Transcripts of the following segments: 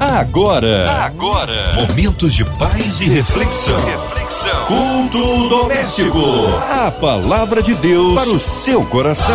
Agora, agora, momentos de paz e reflexão. reflexão. Culto doméstico. A palavra de Deus para o seu coração.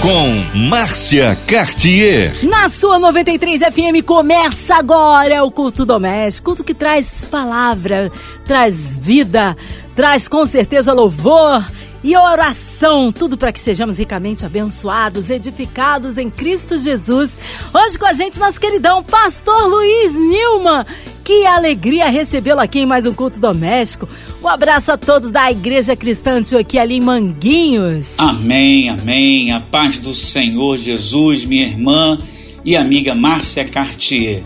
Com Márcia Cartier. Na sua 93 FM começa agora o culto doméstico, culto que traz palavra, traz vida, traz com certeza louvor e oração, tudo para que sejamos ricamente abençoados, edificados em Cristo Jesus. Hoje com a gente nosso queridão Pastor Luiz Nilman. Que alegria recebê-lo aqui em mais um culto doméstico. Um abraço a todos da Igreja Cristã aqui ali em Manguinhos. Amém, amém. A paz do Senhor Jesus, minha irmã e amiga Márcia Cartier.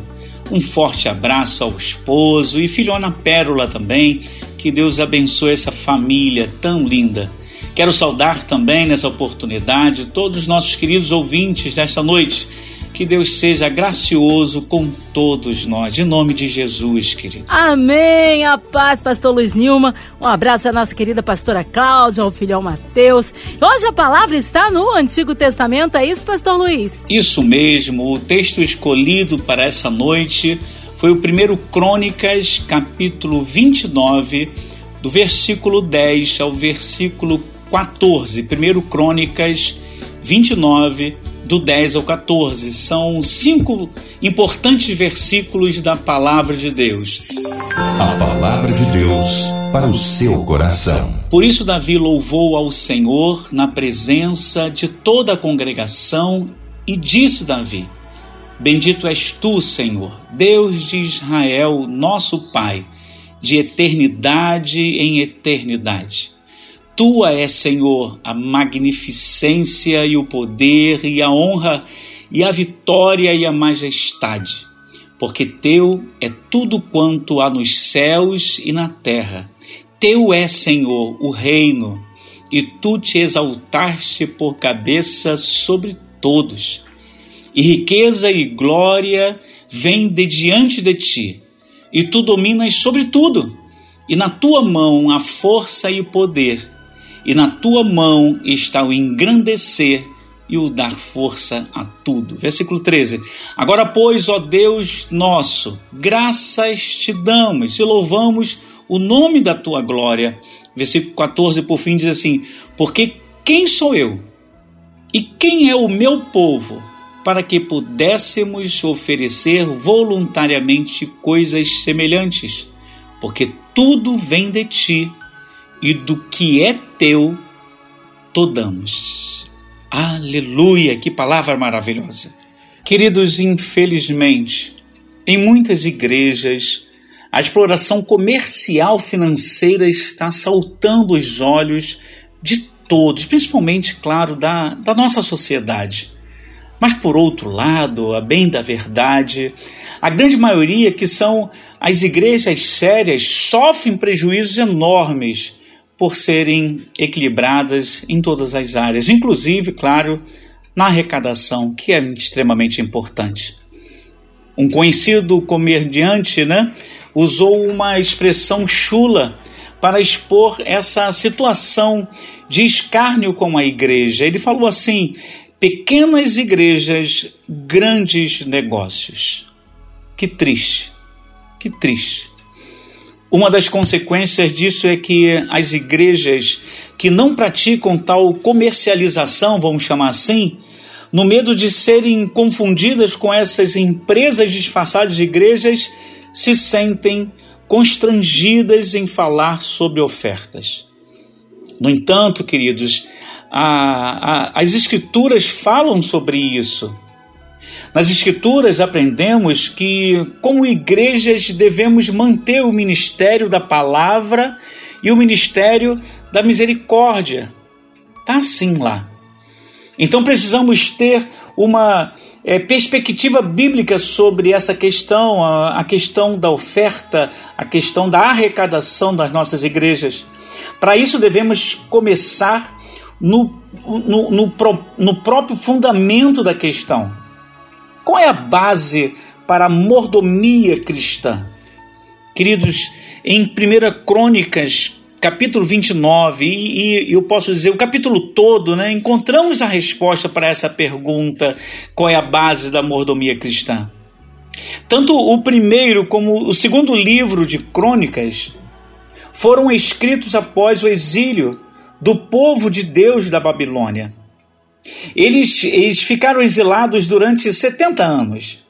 Um forte abraço ao esposo e filhona Pérola também. Que Deus abençoe essa família tão linda. Quero saudar também nessa oportunidade todos os nossos queridos ouvintes desta noite. Que Deus seja gracioso com todos nós, em nome de Jesus, querido. Amém. A paz, pastor Luiz Nilma. Um abraço à nossa querida pastora Cláudia, ao filhão Mateus. Hoje a palavra está no Antigo Testamento, é isso, pastor Luiz? Isso mesmo. O texto escolhido para essa noite foi o primeiro Crônicas, capítulo 29, do versículo 10 ao versículo 14, 1 Crônicas 29, do 10 ao 14. São cinco importantes versículos da palavra de Deus. A palavra de Deus para o seu coração. Por isso, Davi louvou ao Senhor na presença de toda a congregação e disse Davi: Bendito és tu, Senhor, Deus de Israel, nosso Pai, de eternidade em eternidade. Tua é, Senhor, a magnificência e o poder e a honra e a vitória e a majestade, porque teu é tudo quanto há nos céus e na terra. Teu é, Senhor, o reino, e tu te exaltaste por cabeça sobre todos. E riqueza e glória vêm de diante de ti, e tu dominas sobre tudo, e na tua mão a força e o poder e na tua mão está o engrandecer e o dar força a tudo. Versículo 13. Agora, pois, ó Deus nosso, graças te damos e louvamos o nome da tua glória. Versículo 14, por fim, diz assim: Porque quem sou eu e quem é o meu povo para que pudéssemos oferecer voluntariamente coisas semelhantes? Porque tudo vem de ti e do que é teu, todamos. Aleluia! Que palavra maravilhosa! Queridos, infelizmente, em muitas igrejas, a exploração comercial financeira está saltando os olhos de todos, principalmente, claro, da, da nossa sociedade. Mas, por outro lado, a bem da verdade, a grande maioria que são as igrejas sérias sofrem prejuízos enormes por serem equilibradas em todas as áreas, inclusive, claro, na arrecadação, que é extremamente importante. Um conhecido comediante né, usou uma expressão chula para expor essa situação de escárnio com a igreja. Ele falou assim: pequenas igrejas, grandes negócios. Que triste, que triste. Uma das consequências disso é que as igrejas que não praticam tal comercialização, vamos chamar assim, no medo de serem confundidas com essas empresas disfarçadas de igrejas, se sentem constrangidas em falar sobre ofertas. No entanto, queridos, a, a, as Escrituras falam sobre isso. Nas Escrituras aprendemos que, como igrejas, devemos manter o ministério da palavra e o ministério da misericórdia. Está assim lá. Então precisamos ter uma é, perspectiva bíblica sobre essa questão, a, a, questão da oferta, a questão da arrecadação das nossas igrejas. Para isso devemos começar no, no, no, no próprio fundamento da questão. Qual é a base para a mordomia cristã? Queridos, em 1 Crônicas, capítulo 29, e, e eu posso dizer o capítulo todo, né, encontramos a resposta para essa pergunta: qual é a base da mordomia cristã? Tanto o primeiro como o segundo livro de Crônicas foram escritos após o exílio do povo de Deus da Babilônia. Eles, eles ficaram exilados durante 70 anos.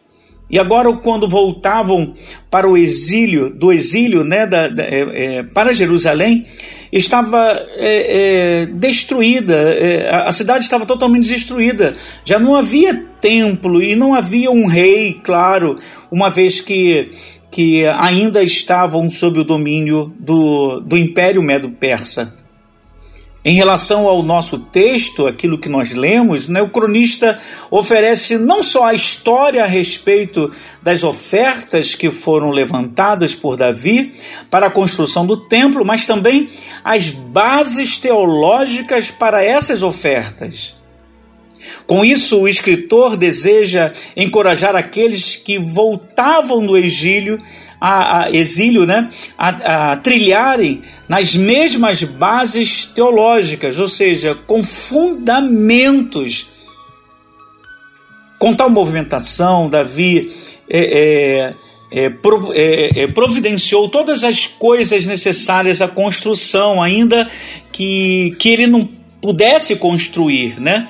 E agora, quando voltavam para o exílio, do exílio né, da, da, é, é, para Jerusalém, estava é, é destruída, é, a cidade estava totalmente destruída. Já não havia templo e não havia um rei, claro, uma vez que, que ainda estavam sob o domínio do, do Império Medo-Persa. Em relação ao nosso texto, aquilo que nós lemos, né, o cronista oferece não só a história a respeito das ofertas que foram levantadas por Davi para a construção do templo, mas também as bases teológicas para essas ofertas. Com isso, o escritor deseja encorajar aqueles que voltavam do exílio a, a exílio, né, a, a trilharem nas mesmas bases teológicas, ou seja, com fundamentos. Com tal movimentação, Davi é, é, é, é, é, providenciou todas as coisas necessárias à construção, ainda que, que ele não pudesse construir, né?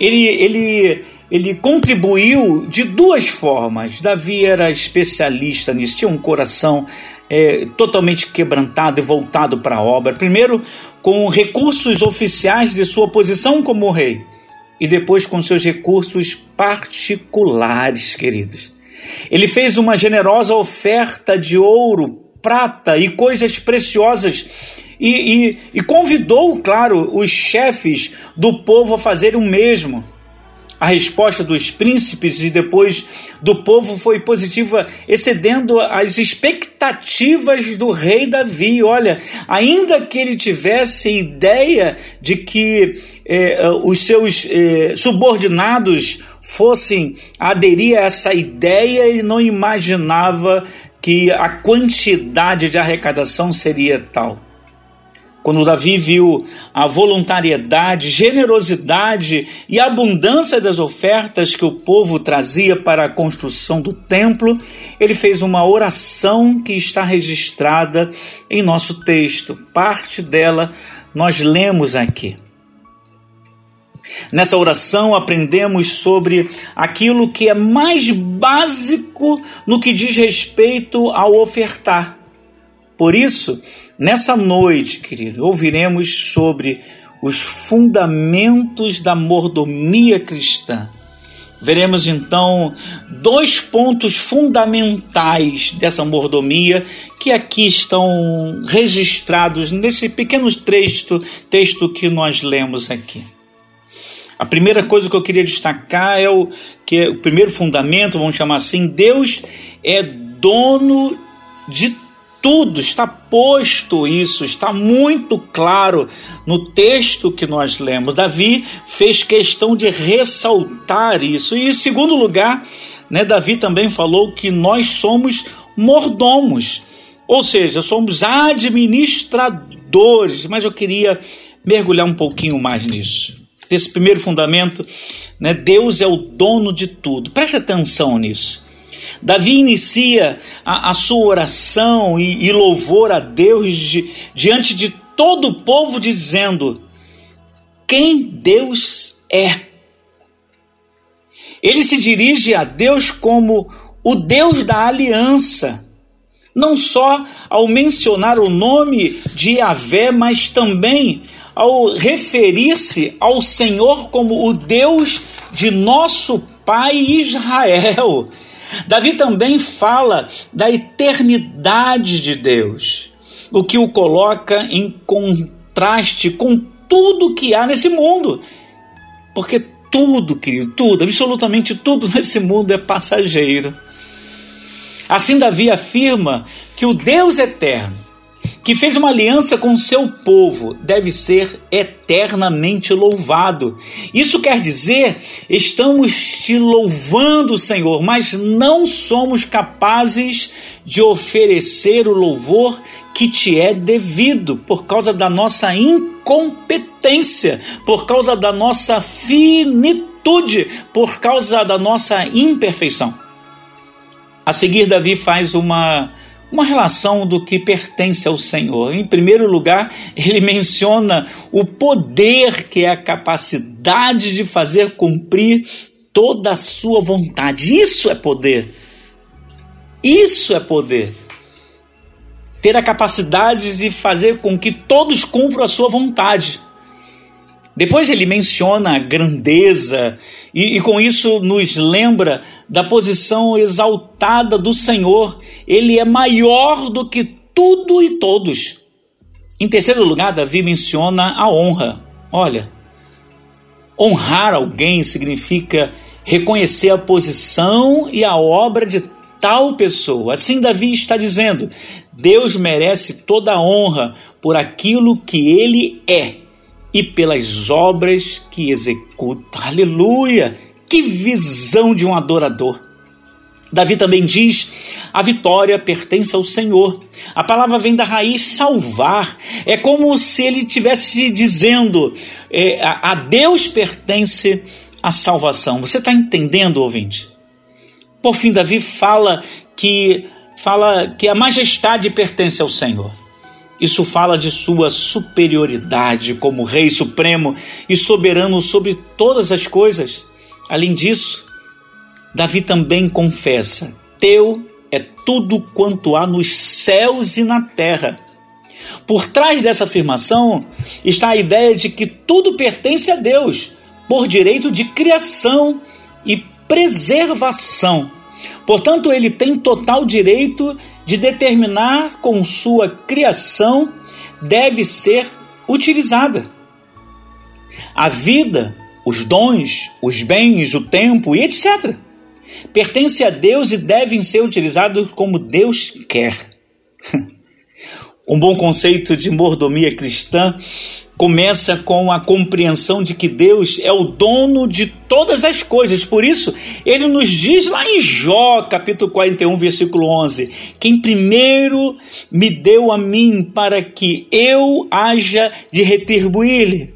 Ele, ele ele contribuiu de duas formas. Davi era especialista nisso, tinha um coração é, totalmente quebrantado e voltado para a obra. Primeiro, com recursos oficiais de sua posição como rei, e depois com seus recursos particulares, queridos. Ele fez uma generosa oferta de ouro, prata e coisas preciosas. E, e, e convidou, claro, os chefes do povo a fazer o mesmo. A resposta dos príncipes e depois do povo foi positiva, excedendo as expectativas do rei Davi. Olha, ainda que ele tivesse ideia de que eh, os seus eh, subordinados fossem aderir a essa ideia, ele não imaginava que a quantidade de arrecadação seria tal. Quando Davi viu a voluntariedade, generosidade e abundância das ofertas que o povo trazia para a construção do templo, ele fez uma oração que está registrada em nosso texto. Parte dela nós lemos aqui. Nessa oração aprendemos sobre aquilo que é mais básico no que diz respeito ao ofertar. Por isso, Nessa noite, querido, ouviremos sobre os fundamentos da mordomia cristã. Veremos então dois pontos fundamentais dessa mordomia que aqui estão registrados nesse pequeno texto, texto que nós lemos aqui. A primeira coisa que eu queria destacar é o que é o primeiro fundamento, vamos chamar assim, Deus é dono de tudo, está posto isso, está muito claro no texto que nós lemos. Davi fez questão de ressaltar isso. E em segundo lugar, né, Davi também falou que nós somos mordomos, ou seja, somos administradores. Mas eu queria mergulhar um pouquinho mais nisso. Esse primeiro fundamento, né, Deus é o dono de tudo. Preste atenção nisso. Davi inicia a, a sua oração e, e, louvor a Deus de, diante de todo o povo, dizendo: Quem Deus é. Ele se dirige a Deus como o Deus da aliança, não só ao mencionar o nome de Yahvé, mas também ao referir-se ao Senhor como o Deus de nosso pai Israel. Davi também fala da eternidade de Deus, o que o coloca em contraste com tudo que há nesse mundo. Porque tudo, querido, tudo, absolutamente tudo nesse mundo é passageiro. Assim, Davi afirma que o Deus eterno, que fez uma aliança com seu povo, deve ser eternamente louvado. Isso quer dizer, estamos te louvando, Senhor, mas não somos capazes de oferecer o louvor que te é devido por causa da nossa incompetência, por causa da nossa finitude, por causa da nossa imperfeição. A seguir, Davi faz uma, uma relação do que pertence ao Senhor. Em primeiro lugar, ele menciona o poder que é a capacidade de fazer cumprir toda a sua vontade. Isso é poder. Isso é poder. Ter a capacidade de fazer com que todos cumpram a sua vontade. Depois ele menciona a grandeza e, e, com isso nos lembra da posição exaltada do Senhor. Ele é maior do que tudo e todos. Em terceiro lugar, Davi menciona a honra. Olha, honrar alguém significa reconhecer a posição e a obra de tal pessoa. Assim, Davi está dizendo: Deus merece toda a honra por aquilo que ele é e pelas obras que executa. Aleluia! Que visão de um adorador! Davi também diz: a vitória pertence ao Senhor. A palavra vem da raiz salvar. É como se ele estivesse dizendo: é, a, a Deus pertence a salvação. Você está entendendo, ouvinte? Por fim, Davi fala que fala que a majestade pertence ao Senhor. Isso fala de sua superioridade como Rei Supremo e soberano sobre todas as coisas. Além disso, Davi também confessa: Teu é tudo quanto há nos céus e na terra. Por trás dessa afirmação está a ideia de que tudo pertence a Deus, por direito de criação e preservação. Portanto, ele tem total direito de determinar com sua criação deve ser utilizada. A vida, os dons, os bens, o tempo e etc. pertence a Deus e devem ser utilizados como Deus quer. um bom conceito de mordomia cristã começa com a compreensão de que Deus é o dono de todas as coisas. Por isso, ele nos diz lá em Jó, capítulo 41, versículo 11: Quem primeiro me deu a mim para que eu haja de retribuir-lhe.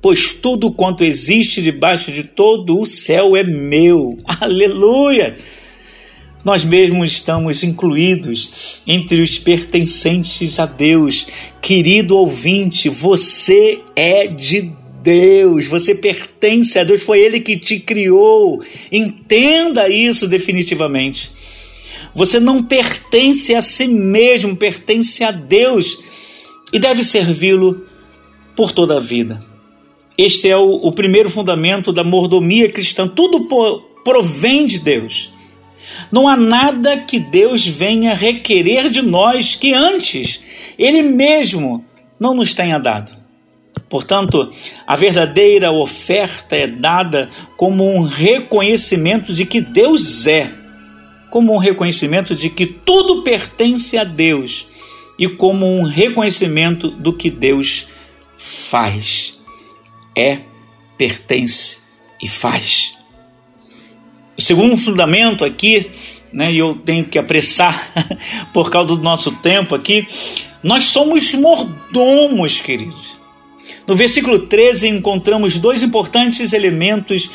Pois tudo quanto existe debaixo de todo o céu é meu. Aleluia! Nós mesmos estamos incluídos entre os pertencentes a Deus. Querido ouvinte, você é de Deus, você pertence a Deus, foi Ele que te criou. Entenda isso definitivamente. Você não pertence a si mesmo, pertence a Deus e deve servi-lo por toda a vida. Este é o, o, primeiro fundamento da mordomia cristã. Tudo provém de Deus. Não há nada que Deus venha requerer de nós que antes Ele mesmo não nos tenha dado. Portanto, a verdadeira oferta é dada como um reconhecimento de que Deus é, como um reconhecimento de que tudo pertence a Deus e como um reconhecimento do que Deus faz. É, pertence e faz. O segundo fundamento aqui, né, e eu tenho que apressar por causa do nosso tempo aqui, nós somos mordomos, queridos. No versículo 13 encontramos dois importantes elementos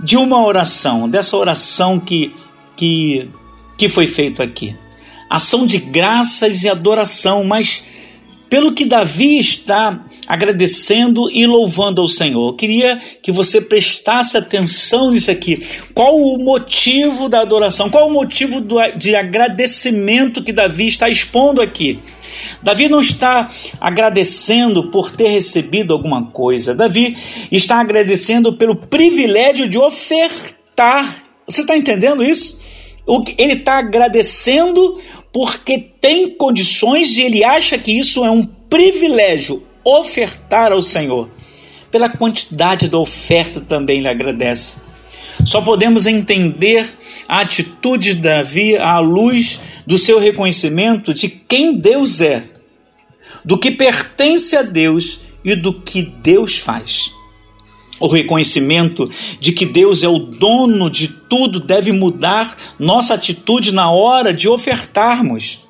de uma oração, dessa oração que, que, que foi feita aqui. Ação de graças e adoração, mas pelo que Davi está agradecendo e louvando ao Senhor. Eu queria que você prestasse atenção nisso aqui. Qual o motivo da adoração? Qual o motivo do, de agradecimento que Davi está expondo aqui? Davi não está agradecendo por ter recebido alguma coisa. Davi está agradecendo pelo privilégio de ofertar. Você está entendendo isso? Ele está agradecendo porque tem condições e ele acha que isso é um privilégio ofertar ao Senhor. Pela quantidade da oferta também ele agradece. Só podemos entender a atitude de Davi à luz do seu reconhecimento de quem Deus é, do que pertence a Deus e do que Deus faz. O reconhecimento de que Deus é o dono de tudo deve mudar nossa atitude na hora de ofertarmos.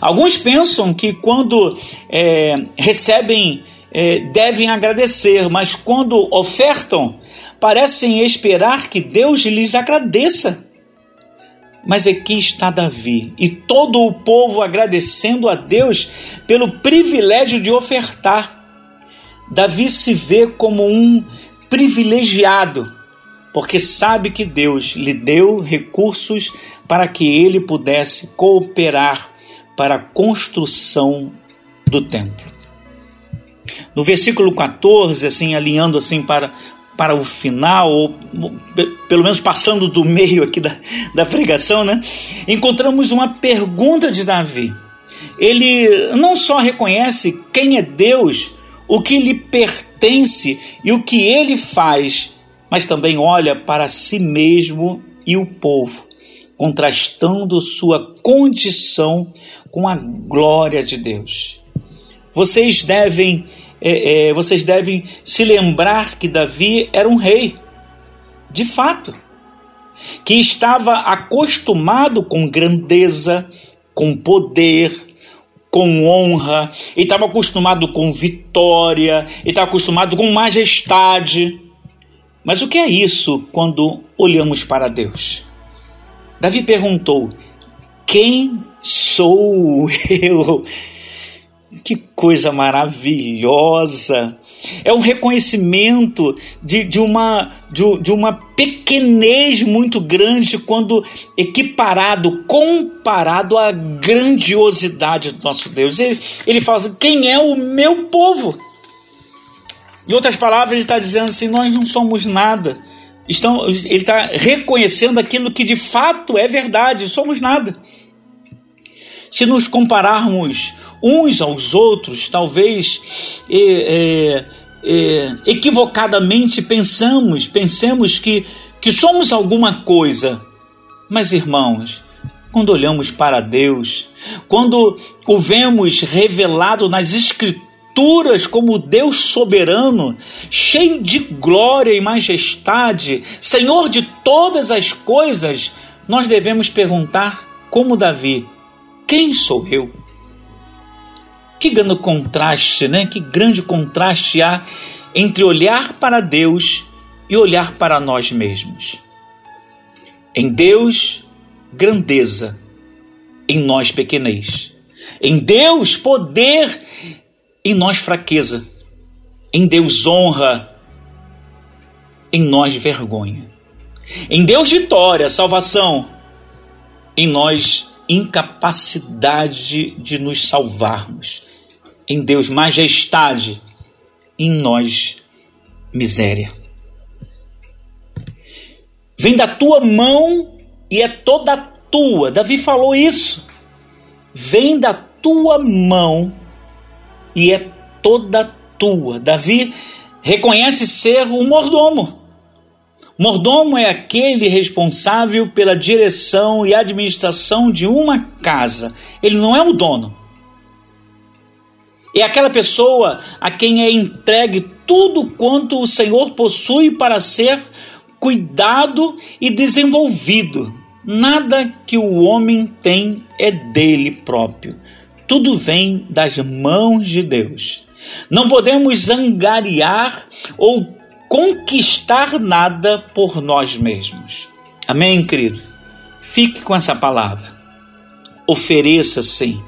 Alguns pensam que quando é, recebem é, devem agradecer, mas quando ofertam, parecem esperar que Deus lhes agradeça. Mas aqui está Davi e todo o povo agradecendo a Deus pelo privilégio de ofertar. Davi se vê como um privilegiado, porque sabe que Deus lhe deu recursos para que ele pudesse cooperar para a construção do templo. No versículo 14, assim, alinhando assim para para o final, ou pelo menos passando do meio aqui da, da pregação, né? Encontramos uma pergunta de Davi. Ele não só reconhece quem é Deus, o que lhe pertence e o que ele faz, mas também olha para si mesmo e o povo, contrastando sua condição com a glória de Deus. Vocês devem é, é, vocês devem se lembrar que Davi era um rei, de fato, que estava acostumado com grandeza, com poder, com honra, ele estava acostumado com vitória, ele estava acostumado com majestade. Mas o que é isso quando olhamos para Deus? Davi perguntou: Quem sou eu? Que coisa maravilhosa! É um reconhecimento de, de, uma, de, de uma pequenez muito grande quando equiparado, comparado à grandiosidade do nosso Deus. Ele, ele fala assim: quem é o meu povo? Em outras palavras, ele está dizendo assim: nós não somos nada. Estão, ele está reconhecendo aquilo que de fato é verdade, somos nada. Se nos compararmos uns aos outros, talvez é, é, equivocadamente pensamos, pensemos que, que somos alguma coisa. Mas, irmãos, quando olhamos para Deus, quando o vemos revelado nas Escrituras como Deus soberano, cheio de glória e majestade, Senhor de todas as coisas, nós devemos perguntar, como Davi: quem sou eu? Que grande contraste, né? Que grande contraste há entre olhar para Deus e olhar para nós mesmos. Em Deus, grandeza, em nós, pequenez. Em Deus, poder, em nós, fraqueza. Em Deus, honra, em nós, vergonha. Em Deus, vitória, salvação, em nós, incapacidade de nos salvarmos. Em Deus, majestade, em nós, miséria. Vem da tua mão e é toda tua. Davi falou isso. Vem da tua mão e é toda tua. Davi reconhece ser o mordomo. Mordomo é aquele responsável pela direção e administração de uma casa. Ele não é o dono. É aquela pessoa a quem é entregue tudo quanto o Senhor possui para ser cuidado e desenvolvido. Nada que o homem tem é dele próprio. Tudo vem das mãos de Deus. Não podemos angariar ou conquistar nada por nós mesmos. Amém, querido? Fique com essa palavra. Ofereça sim.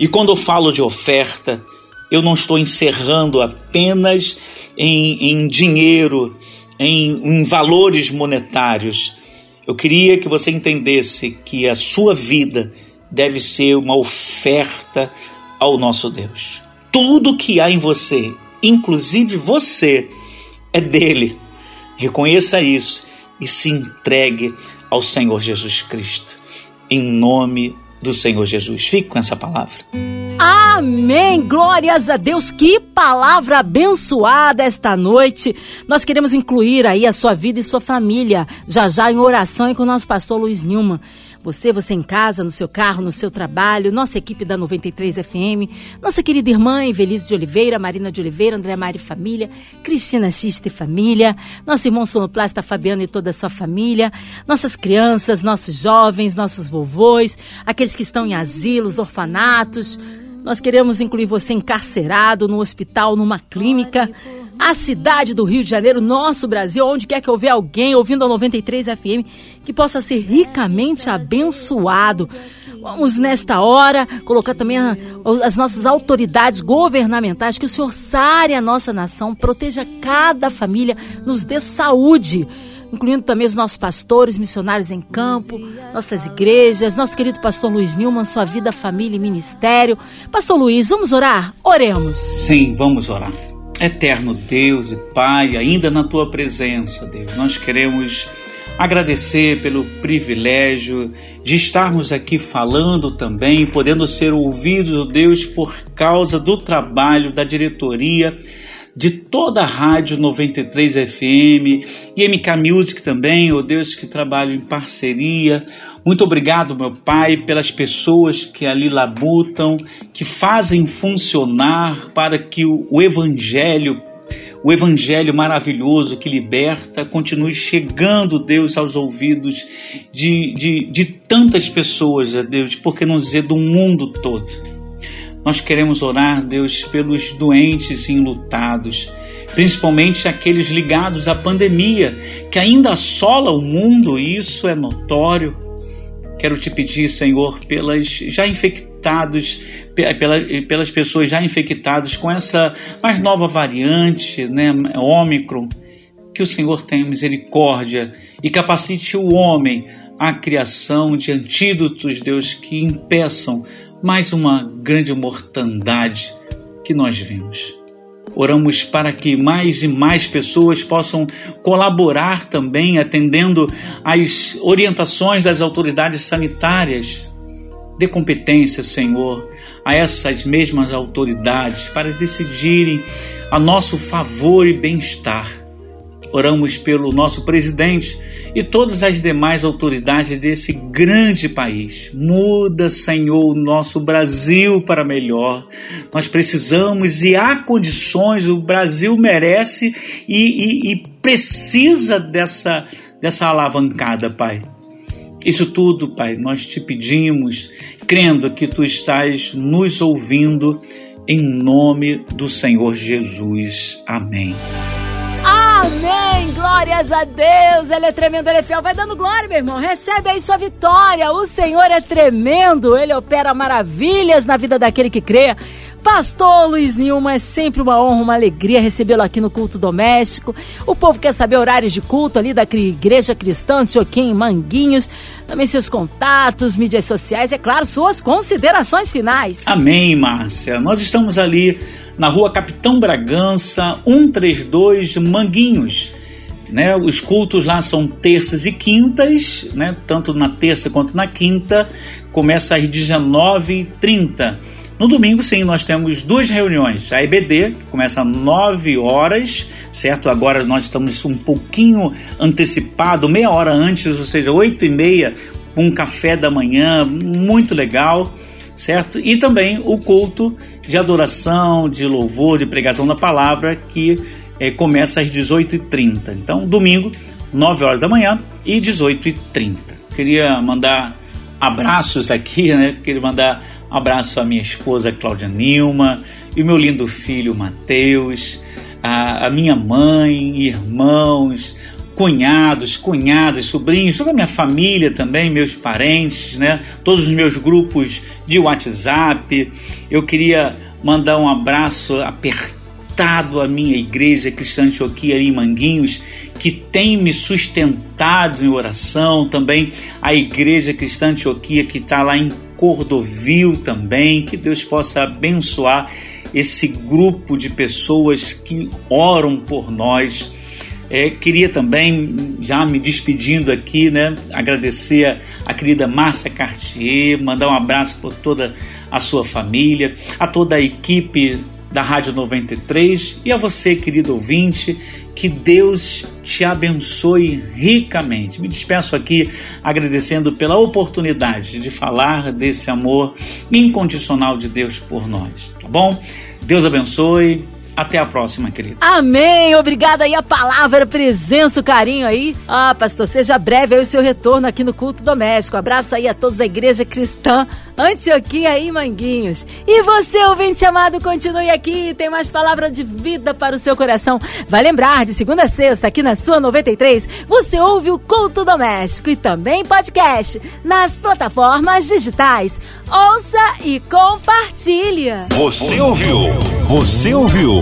E quando eu falo de oferta, eu não estou encerrando apenas em, em dinheiro, em, em valores monetários. Eu queria que você entendesse que a sua vida deve ser uma oferta ao nosso Deus. Tudo que há em você, inclusive você, é dele. Reconheça isso e se entregue ao Senhor Jesus Cristo. Em nome do Senhor Jesus. Fique com essa palavra. Amém! Glórias a Deus! Que palavra abençoada esta noite! Nós queremos incluir aí a sua vida e sua família, já já em oração e com o nosso pastor Luiz Nilman. Você, você em casa, no seu carro, no seu trabalho, nossa equipe da 93 FM, nossa querida irmã Evelise de Oliveira, Marina de Oliveira, André Mari Família, Cristina Xista e Família, nosso irmão sonoplasta Fabiano e toda a sua família, nossas crianças, nossos jovens, nossos vovôs, aqueles que estão em asilos, orfanatos. Nós queremos incluir você encarcerado, no hospital, numa clínica. a cidade do Rio de Janeiro, nosso Brasil, onde quer que houver alguém ouvindo a 93 FM que possa ser ricamente abençoado. Vamos, nesta hora, colocar também as nossas autoridades governamentais, que o Senhor sare a nossa nação, proteja cada família, nos dê saúde incluindo também os nossos pastores, missionários em campo, nossas igrejas, nosso querido pastor Luiz Nilman, sua vida, família e ministério. Pastor Luiz, vamos orar? Oremos. Sim, vamos orar. Eterno Deus e Pai, ainda na tua presença, Deus, nós queremos agradecer pelo privilégio de estarmos aqui falando também, podendo ser ouvidos, Deus, por causa do trabalho da diretoria de toda a Rádio 93 FM e MK Music também, oh Deus, que trabalham em parceria. Muito obrigado, meu Pai, pelas pessoas que ali labutam, que fazem funcionar para que o Evangelho o evangelho maravilhoso que liberta continue chegando, Deus, aos ouvidos de, de, de tantas pessoas, Deus, por que não dizer do mundo todo. Nós queremos orar, Deus, pelos doentes enlutados, principalmente aqueles ligados à pandemia, que ainda assola o mundo, e isso é notório. Quero te pedir, Senhor, pelas já infectados, pelas pessoas já infectadas com essa mais nova variante, né, Ômicron, que o Senhor tenha misericórdia e capacite o homem à criação de antídotos, Deus, que impeçam mais uma grande mortandade que nós vemos. Oramos para que mais e mais pessoas possam colaborar também, atendendo às orientações das autoridades sanitárias. Dê competência, Senhor, a essas mesmas autoridades para decidirem a nosso favor e bem-estar Oramos pelo nosso presidente e todas as demais autoridades desse grande país. Muda, Senhor, o nosso Brasil para melhor. Nós precisamos e há condições, o Brasil merece e, e, e precisa dessa, dessa alavancada, Pai. Isso tudo, Pai, nós te pedimos, crendo que tu estás nos ouvindo, em nome do Senhor Jesus. Amém. Amém! Glórias a Deus! Ele é tremendo, ele é fiel. Vai dando glória, meu irmão. Recebe aí sua vitória. O Senhor é tremendo. Ele opera maravilhas na vida daquele que crê. Pastor Luiz Nilma, é sempre uma honra, uma alegria recebê-lo aqui no culto doméstico. O povo quer saber horários de culto ali da Igreja Cristã de Joaquim Manguinhos, também seus contatos, mídias sociais, é claro, suas considerações finais. Amém, Márcia. Nós estamos ali na rua Capitão Bragança, 132 Manguinhos. Né, os cultos lá são terças e quintas, né, tanto na terça quanto na quinta, começa às 19h30. No domingo, sim, nós temos duas reuniões. A EBD, que começa às 9 horas, certo? Agora nós estamos um pouquinho antecipado, meia hora antes, ou seja, 8 e meia, um café da manhã, muito legal certo? E também o culto de adoração, de louvor, de pregação da palavra, que é, começa às 18h30. Então, domingo, 9 horas da manhã e 18h30. Queria mandar abraços aqui, né? Queria mandar abraço à minha esposa Cláudia Nilma e meu lindo filho Mateus, a, a minha mãe, irmãos, cunhados, cunhadas, sobrinhos, toda a minha família também, meus parentes, né? Todos os meus grupos de WhatsApp. Eu queria mandar um abraço apertado à minha igreja cristã Antioquia em Manguinhos, que tem me sustentado em oração, também a igreja cristã Antioquia que está lá em Cordovil também, que Deus possa abençoar esse grupo de pessoas que oram por nós é, queria também, já me despedindo aqui, né, agradecer a, a querida Márcia Cartier, mandar um abraço por toda a sua família, a toda a equipe da Rádio 93 e a você, querido ouvinte, que Deus te abençoe ricamente. Me despeço aqui agradecendo pela oportunidade de falar desse amor incondicional de Deus por nós, tá bom? Deus abençoe Até a próxima, querido. Amém. Obrigada aí a palavra, a presença, o carinho aí. Ah, pastor, seja breve aí o seu retorno aqui no culto doméstico. Abraço aí a todos da igreja cristã Antioquia e Manguinhos. E você, ouvinte amado, continue aqui. Tem mais palavra de vida para o seu coração. Vai lembrar, de segunda a sexta, aqui na sua 93, você ouve o culto doméstico e também podcast nas plataformas digitais. Ouça e compartilha. Você ouviu? Você ouviu?